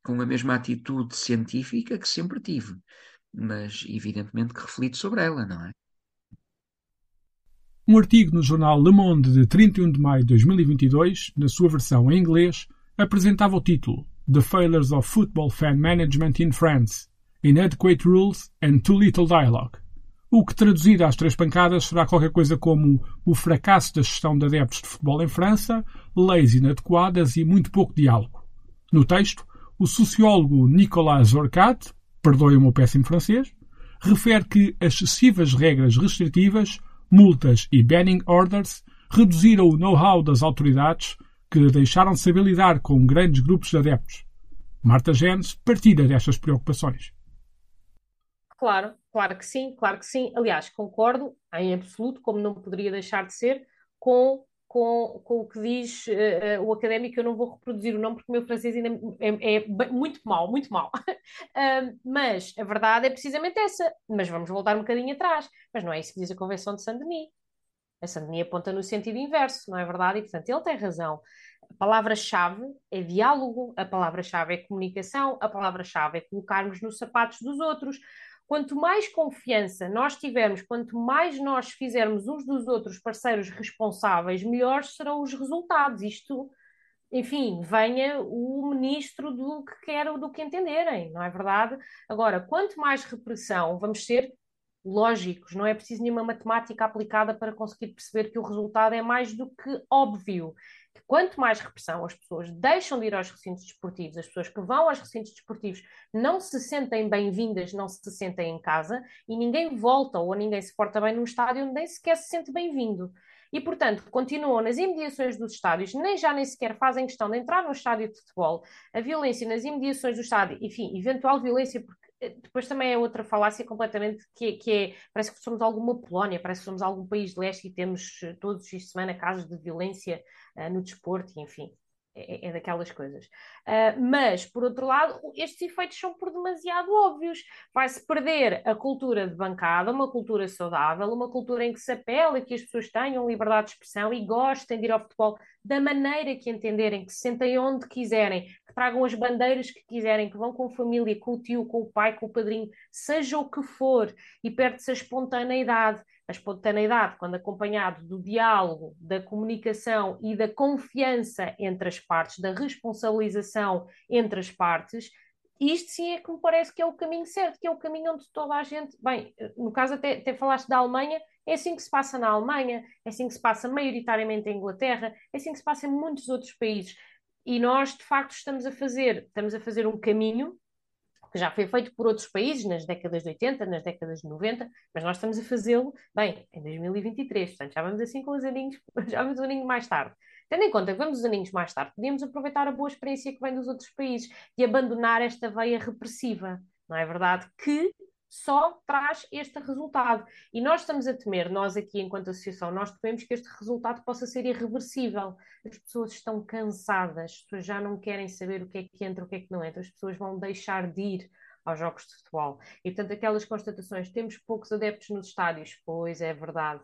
com a mesma atitude científica que sempre tive, mas evidentemente que reflito sobre ela, não é? Um artigo no jornal Le Monde de 31 de maio de 2022, na sua versão em inglês, apresentava o título The Failures of Football Fan Management in France Inadequate Rules and Too Little Dialogue. O que traduzido às três pancadas será qualquer coisa como o fracasso da gestão de adeptos de futebol em França, leis inadequadas e muito pouco diálogo. No texto, o sociólogo Nicolas Orcat, perdoe o meu péssimo francês, refere que excessivas regras restritivas, multas e banning orders reduziram o know-how das autoridades que deixaram de saber lidar com grandes grupos de adeptos. Marta Genes partilha destas preocupações. Claro, claro que sim, claro que sim. Aliás, concordo em absoluto, como não poderia deixar de ser, com, com, com o que diz uh, o académico. Eu não vou reproduzir o nome porque o meu francês ainda é, é muito mal, muito mal. uh, mas a verdade é precisamente essa. Mas vamos voltar um bocadinho atrás. Mas não é isso que diz a Convenção de Saint-Denis. A Saint-Denis aponta no sentido inverso, não é verdade? E, portanto, ele tem razão. A palavra-chave é diálogo, a palavra-chave é comunicação, a palavra-chave é colocarmos nos sapatos dos outros. Quanto mais confiança nós tivermos, quanto mais nós fizermos uns dos outros parceiros responsáveis, melhores serão os resultados. Isto, enfim, venha o ministro do que quer, do que entenderem, não é verdade? Agora, quanto mais repressão, vamos ser lógicos, não é preciso nenhuma matemática aplicada para conseguir perceber que o resultado é mais do que óbvio que quanto mais repressão as pessoas deixam de ir aos recintos desportivos, as pessoas que vão aos recintos desportivos não se sentem bem-vindas, não se sentem em casa e ninguém volta ou ninguém se porta bem num estádio onde nem sequer se sente bem-vindo. E, portanto, continuam nas imediações dos estádios, nem já nem sequer fazem questão de entrar no estádio de futebol. A violência nas imediações do estádio, enfim, eventual violência, porque depois também é outra falácia completamente que, que é, parece que somos alguma Polónia, parece que somos algum país de leste e temos eh, todos os de semana casos de violência uh, no desporto, enfim é, é, daquelas coisas. Uh, mas, por outro lado, estes efeitos são por demasiado óbvios. Vai-se perder a cultura de bancada, uma cultura saudável, uma cultura em que se apela que as pessoas tenham liberdade de expressão e gostem de ir ao futebol da maneira que entenderem, que se sentem onde quiserem, que tragam as bandeiras que quiserem, que vão com a família, com o tio, com o pai, com o padrinho, seja o que for, e perde-se a espontaneidade a espontaneidade, quando acompanhado do diálogo, da comunicação e da confiança entre as partes, da responsabilização entre as partes, isto sim é que me parece que é o caminho certo, que é o caminho onde toda a gente. Bem, no caso, até, até falaste da Alemanha, é assim que se passa na Alemanha, é assim que se passa maioritariamente em Inglaterra, é assim que se passa em muitos outros países. E nós, de facto, estamos a fazer, estamos a fazer um caminho que já foi feito por outros países nas décadas de 80, nas décadas de 90, mas nós estamos a fazê-lo, bem, em 2023, portanto já vamos assim com os aninhos, já vamos um aninho mais tarde. Tendo em conta que vamos os aninhos mais tarde, podíamos aproveitar a boa experiência que vem dos outros países e abandonar esta veia repressiva, não é verdade? Que só traz este resultado. E nós estamos a temer, nós aqui enquanto associação, nós tememos que este resultado possa ser irreversível. As pessoas estão cansadas, as pessoas já não querem saber o que é que entra, o que é que não entra, as pessoas vão deixar de ir aos jogos de futebol. E portanto, aquelas constatações, temos poucos adeptos nos estádios, pois é verdade.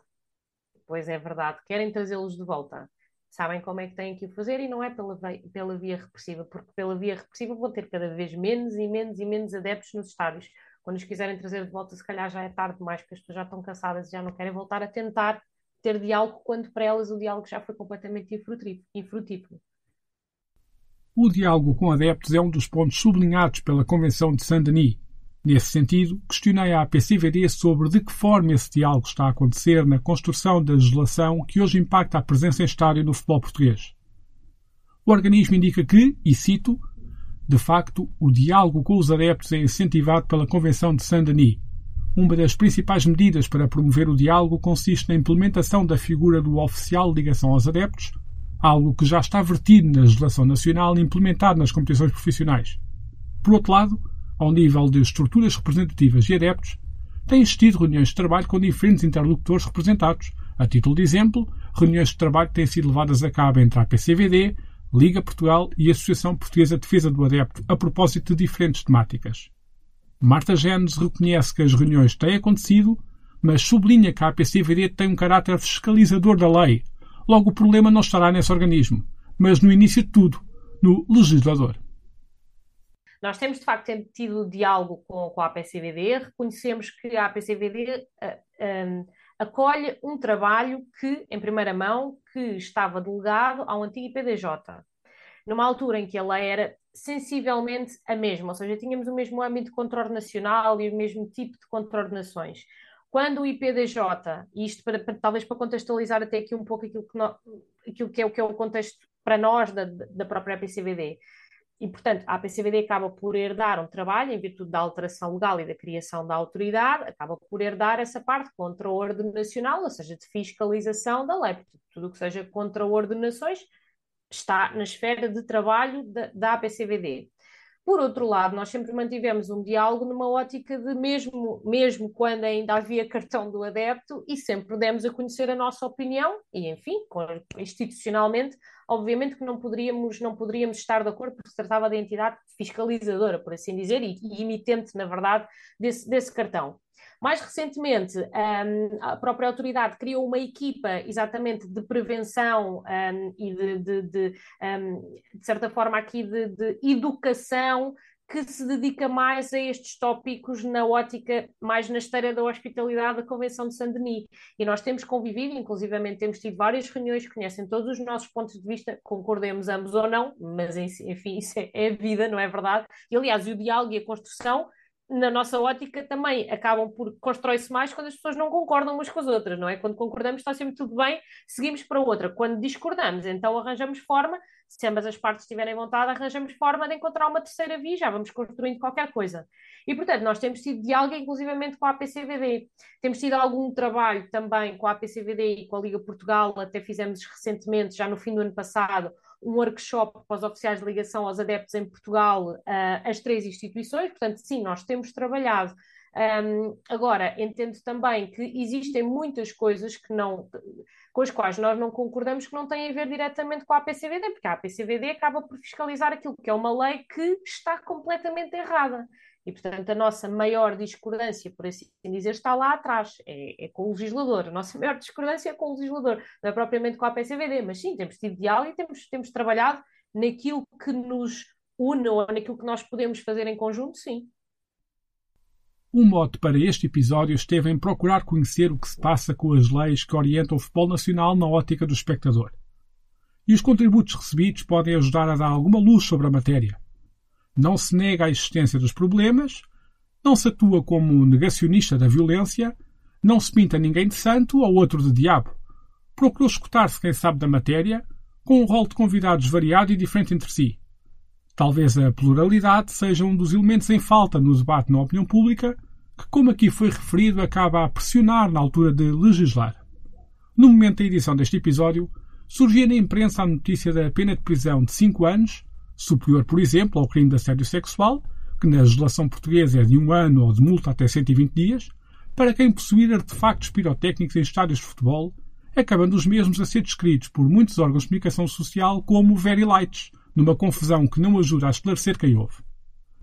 Pois é verdade. Querem trazê-los de volta sabem como é que têm que o fazer e não é pela, pela via repressiva, porque pela via repressiva vão ter cada vez menos e menos e menos adeptos nos estádios. Quando os quiserem trazer de volta, se calhar já é tarde demais, porque as pessoas já estão cansadas e já não querem voltar a tentar ter diálogo, quando para elas o diálogo já foi completamente infrutífero. O diálogo com adeptos é um dos pontos sublinhados pela Convenção de Saint-Denis Nesse sentido, questionei a APCVD sobre de que forma esse diálogo está a acontecer na construção da legislação que hoje impacta a presença em estádio no futebol português. O organismo indica que, e cito, de facto, o diálogo com os adeptos é incentivado pela Convenção de Saint-Denis. Uma das principais medidas para promover o diálogo consiste na implementação da figura do oficial de ligação aos adeptos, algo que já está vertido na legislação nacional e implementado nas competições profissionais. Por outro lado, ao nível de estruturas representativas e adeptos, têm existido reuniões de trabalho com diferentes interlocutores representados. A título de exemplo, reuniões de trabalho têm sido levadas a cabo entre a PCVD, Liga Portugal e Associação Portuguesa de Defesa do Adepto a propósito de diferentes temáticas. Marta Genes reconhece que as reuniões têm acontecido, mas sublinha que a APCVD tem um caráter fiscalizador da lei. Logo, o problema não estará nesse organismo, mas no início de tudo, no legislador. Nós temos, de facto, tido diálogo com, com a APCVD, reconhecemos que a APCVD uh, um, acolhe um trabalho que, em primeira mão, que estava delegado ao antigo IPDJ, numa altura em que a lei era sensivelmente a mesma, ou seja, tínhamos o mesmo âmbito de controle nacional e o mesmo tipo de contraordenações. Quando o IPDJ, e isto para, para, talvez para contextualizar até aqui um pouco aquilo que, no, aquilo que, é, o, que é o contexto para nós da, da própria APCVD, e, portanto, a APCVD acaba por herdar um trabalho, em virtude da alteração legal e da criação da autoridade, acaba por herdar essa parte contra o ordem nacional, ou seja, de fiscalização da lei. Portanto, tudo o que seja contra ordenações está na esfera de trabalho da, da APCVD. Por outro lado, nós sempre mantivemos um diálogo numa ótica de mesmo, mesmo quando ainda havia cartão do adepto e sempre demos a conhecer a nossa opinião e, enfim, institucionalmente, obviamente que não poderíamos, não poderíamos estar de acordo porque se tratava de entidade fiscalizadora, por assim dizer, e, e emitente, na verdade, desse, desse cartão. Mais recentemente, um, a própria autoridade criou uma equipa exatamente de prevenção um, e de, de, de, um, de, certa forma, aqui de, educação que se dedica mais a estes tópicos na ótica, mais na esteira da hospitalidade da Convenção de Saint-Denis. E nós temos convivido, inclusivamente temos tido várias reuniões, conhecem todos os nossos pontos de vista, concordemos ambos ou não, mas enfim, isso é, é vida, não é verdade? E aliás, o diálogo e a construção na nossa ótica, também acabam por constrói-se mais quando as pessoas não concordam umas com as outras, não é? Quando concordamos está sempre tudo bem, seguimos para outra. Quando discordamos, então arranjamos forma, se ambas as partes tiverem vontade, arranjamos forma de encontrar uma terceira via, já vamos construindo qualquer coisa. E, portanto, nós temos tido diálogo, inclusivamente, com a APCVD. Temos tido algum trabalho também com a APCVD e com a Liga Portugal, até fizemos recentemente, já no fim do ano passado, um workshop para os oficiais de ligação aos adeptos em Portugal, uh, as três instituições, portanto, sim, nós temos trabalhado. Um, agora, entendo também que existem muitas coisas que não, com as quais nós não concordamos que não têm a ver diretamente com a APCVD, porque a APCVD acaba por fiscalizar aquilo que é uma lei que está completamente errada. E, portanto, a nossa maior discordância, por assim dizer, está lá atrás, é, é, com o legislador. A nossa maior discordância é com o legislador, não é propriamente com a PCVD, mas sim, temos tido diálogo e temos, temos trabalhado naquilo que nos une ou naquilo que nós podemos fazer em conjunto, sim. O mote para este episódio esteve em procurar conhecer o que se passa com as leis que orientam o futebol nacional na ótica do espectador. E os contributos recebidos podem ajudar a dar alguma luz sobre a matéria. Não se nega a existência dos problemas, não se atua como negacionista da violência, não se pinta ninguém de santo ou outro de diabo. Procurou escutar-se quem sabe da matéria, com um rol de convidados variado e diferente entre si. Talvez a pluralidade seja um dos elementos em falta no debate na opinião pública, que, como aqui foi referido, acaba a pressionar na altura de legislar. No momento da edição deste episódio, surgia na imprensa a notícia da pena de prisão de 5 anos, superior, por exemplo, ao crime de assédio sexual, que na legislação portuguesa é de um ano ou de multa até 120 dias, para quem possuir artefactos pirotécnicos em estádios de futebol, acabando os mesmos a ser descritos por muitos órgãos de comunicação social como very lights, numa confusão que não ajuda a esclarecer quem houve.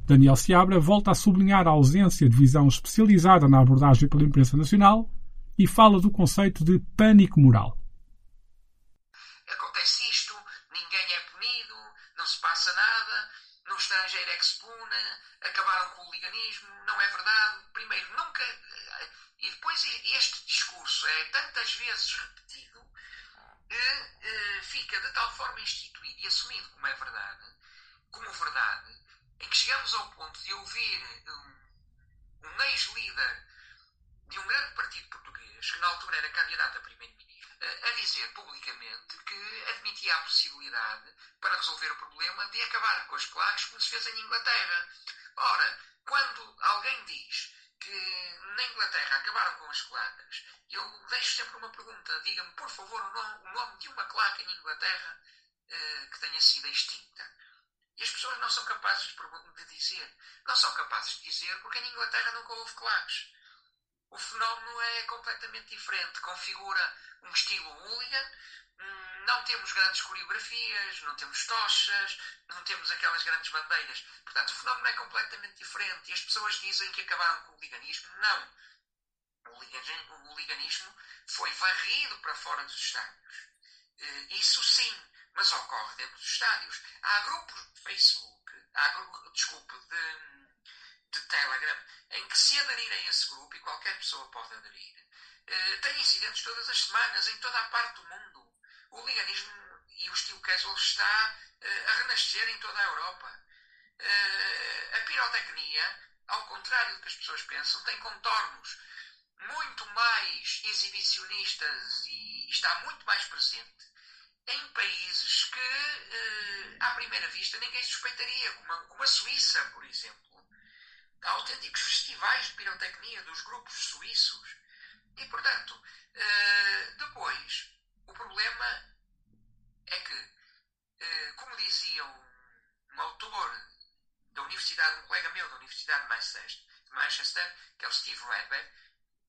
Daniel Seabra volta a sublinhar a ausência de visão especializada na abordagem pela imprensa nacional e fala do conceito de pânico moral. Acontece isto, ninguém é punido, não se passa nada, no estrangeiro é que se pune, acabaram com o liganismo, não é verdade. Primeiro, nunca. E depois este discurso é tantas vezes repetido que uh, fica de tal forma instituído e assumido como é verdade, como verdade, em que chegamos ao ponto de ouvir um, um ex-líder de um grande partido português, que na altura era candidato a primeiro-ministro, uh, a dizer publicamente que admitia a possibilidade, para resolver o problema, de acabar com as plagas como se fez em Inglaterra. Ora, quando alguém diz que na Inglaterra acabaram com as claques, eu deixo sempre uma pergunta. Diga-me, por favor, o nome, o nome, de uma claque em Inglaterra uh, que tenha sido extinta. E as pessoas não são capazes de dizer. Não são capazes de dizer porque em Inglaterra nunca houve claques. O fenómeno é completamente diferente. Configura um estilo hooligan, hum, não temos grandes coreografias, não temos tochas, não temos aquelas grandes bandeiras. Portanto, o fenómeno é completamente diferente. E as pessoas dizem que acabaram com o liganismo. Não. O liganismo foi varrido para fora dos estádios. Eh, isso sim, mas ocorre dentro dos estádios. Há grupos de Facebook, há desculpe, de, de Telegram, em que se aderir a esse grupo, e qualquer pessoa pode aderir, uh, tem incidentes todas as semanas, em toda a parte do mundo. O liganismo e o estilo casual está uh, a renascer em toda a Europa. Uh, a pirotecnia, ao contrário do que as pessoas pensam, tem contornos muito mais exibicionistas e está muito mais presente em países que, eh, à primeira vista, ninguém suspeitaria, como a Suíça, por exemplo. Autênticos festivais de pirotecnia dos grupos suíços. E, portanto, eh, depois, o problema é que, eh, como dizia um, um autor da Universidade, um colega meu da Universidade de Manchester, que é o Steve Redbed,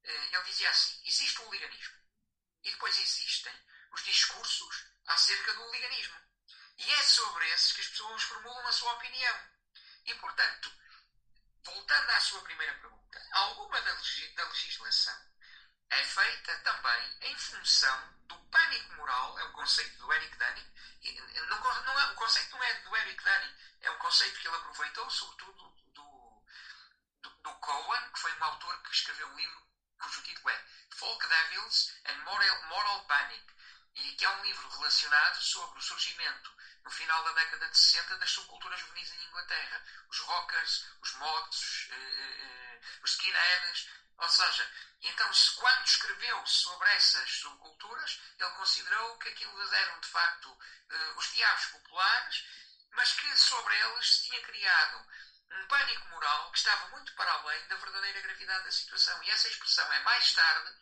ele dizia assim: existe o liganismo e depois existem os discursos acerca do hooliganismo. E é sobre esses que as pessoas formulam a sua opinião. E, portanto, voltando à sua primeira pergunta, alguma da, da legislação é feita também em função do pânico moral, é um conceito do Eric Dunning, não, não é, o conceito não é do Eric Dunning, é um conceito que ele aproveitou, sobretudo, do, do, do Cohen, que foi um autor que escreveu um livro cujo título é Folk Devils and Moral, Moral Panic, e que é um livro relacionado sobre o surgimento, no final da década de 60, das subculturas juvenis em Inglaterra. Os rockers, os mods, eh, eh, eh, os skinheads. Ou seja, então, quando escreveu sobre essas subculturas, ele considerou que aquilo eram, de facto, os diabos populares, mas que sobre eles se tinha criado um pânico moral que estava muito para além da verdadeira gravidade da situação. E essa expressão é mais tarde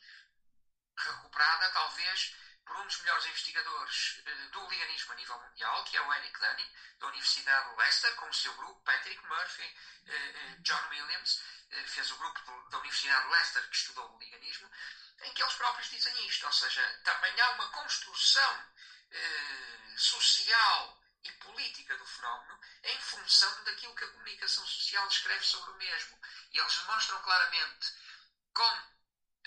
recuperada, talvez, por um dos melhores investigadores uh, do liganismo a nível mundial, que é o Eric Dunning, da Universidade de Leicester, com o seu grupo, Patrick Murphy, uh, uh, John Williams, fez o grupo da Universidade de Leicester que estudou o liganismo, em que eles próprios dizem isto, ou seja, também há uma construção social e política do fenómeno em função daquilo que a comunicação social escreve sobre o mesmo. E eles demonstram claramente com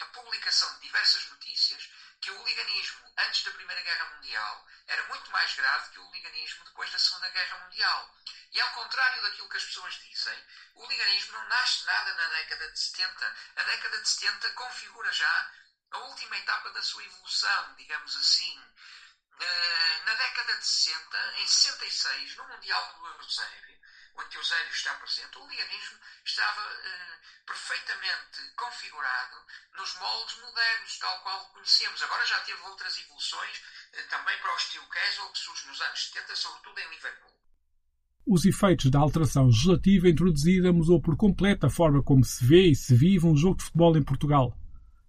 a publicação de diversas notícias que o liganismo antes da Primeira Guerra Mundial era muito mais grave que o liganismo depois da Segunda Guerra Mundial. E ao contrário daquilo que as pessoas dizem, o liganismo não nasce nada na década de 70. A década de 70 configura já a última etapa da sua evolução, digamos assim. Eh, na década de 60, em 66, no Mundial do Eusébio, onde Eusébio está presente, o liganismo estava eh, perfeitamente configurado nos moldes modernos, tal qual conhecemos. Agora já teve outras evoluções, eh, também para o estilo casual, que surge nos anos 70, sobretudo em Liverpool. Os efeitos da alteração legislativa introduzida mudou por completo a forma como se vê e se vive um jogo de futebol em Portugal.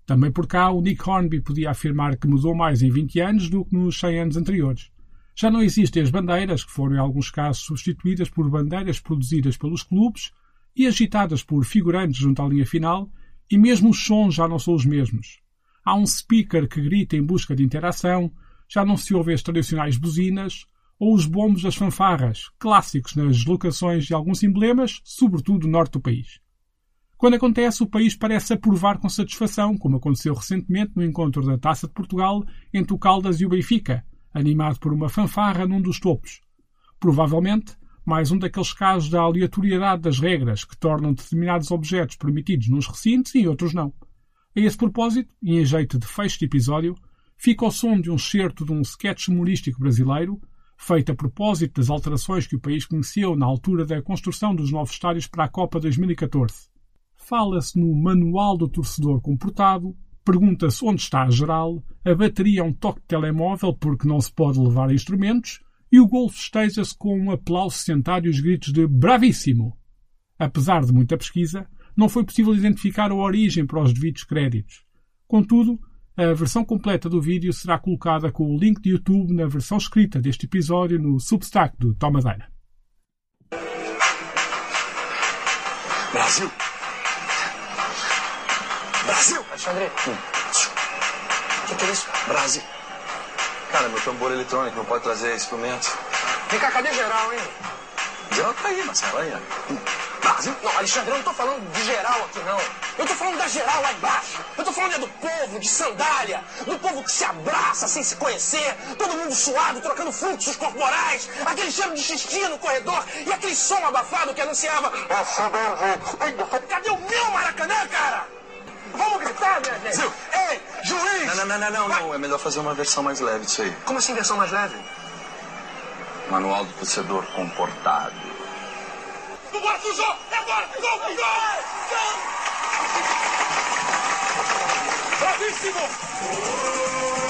Também por cá, o Nick Hornby podia afirmar que mudou mais em 20 anos do que nos 100 anos anteriores. Já não existem as bandeiras, que foram em alguns casos substituídas por bandeiras produzidas pelos clubes e agitadas por figurantes junto à linha final, e mesmo os sons já não são os mesmos. Há um speaker que grita em busca de interação, já não se ouvem as tradicionais buzinas, ou os bombos das fanfarras, clássicos nas locações de alguns emblemas, sobretudo no norte do país. Quando acontece, o país parece aprovar com satisfação, como aconteceu recentemente no encontro da Taça de Portugal entre o Caldas e o Benfica, animado por uma fanfarra num dos topos. Provavelmente, mais um daqueles casos da aleatoriedade das regras que tornam determinados objetos permitidos nos recintos e outros não. A esse propósito, e em jeito de fecho de episódio, fica o som de um certo de um sketch humorístico brasileiro, feito a propósito das alterações que o país conheceu na altura da construção dos novos estádios para a Copa 2014. Fala-se no Manual do Torcedor Comportado, pergunta-se onde está a geral, a bateria é um toque de telemóvel porque não se pode levar instrumentos, e o golfe esteja-se com um aplauso sentado e os gritos de bravíssimo. Apesar de muita pesquisa, não foi possível identificar a origem para os devidos créditos. Contudo, a versão completa do vídeo será colocada com o link de YouTube na versão escrita deste episódio no Substack do Tomadeira. Brasil! Brasil! Alexandre, o que, que é isso? Brasil! Cara, meu tambor eletrônico não pode trazer instrumento. Vem cá, cadê geral, hein? Geral tá aí, Marcelo, aí, ó. Brasil! Não, Alexandre, eu não tô falando de geral aqui, não. Eu tô falando da geral lá embaixo. Eu tô falando é do povo, de sandália. Do povo que se abraça sem se conhecer. Todo mundo suado, trocando fluxos corporais. Aquele cheiro de xixi no corredor. E aquele som abafado que anunciava... Cadê o meu Maracanã, cara? Vamos gritar, minha gente? Brasil! Ei, juiz! Não, não, não, não, não, não. É melhor fazer uma versão mais leve disso aí. Como assim versão mais leve? Manual do torcedor comportado. Vambora, Fujão! É agora! Gol, gol, gol! Bravíssimo!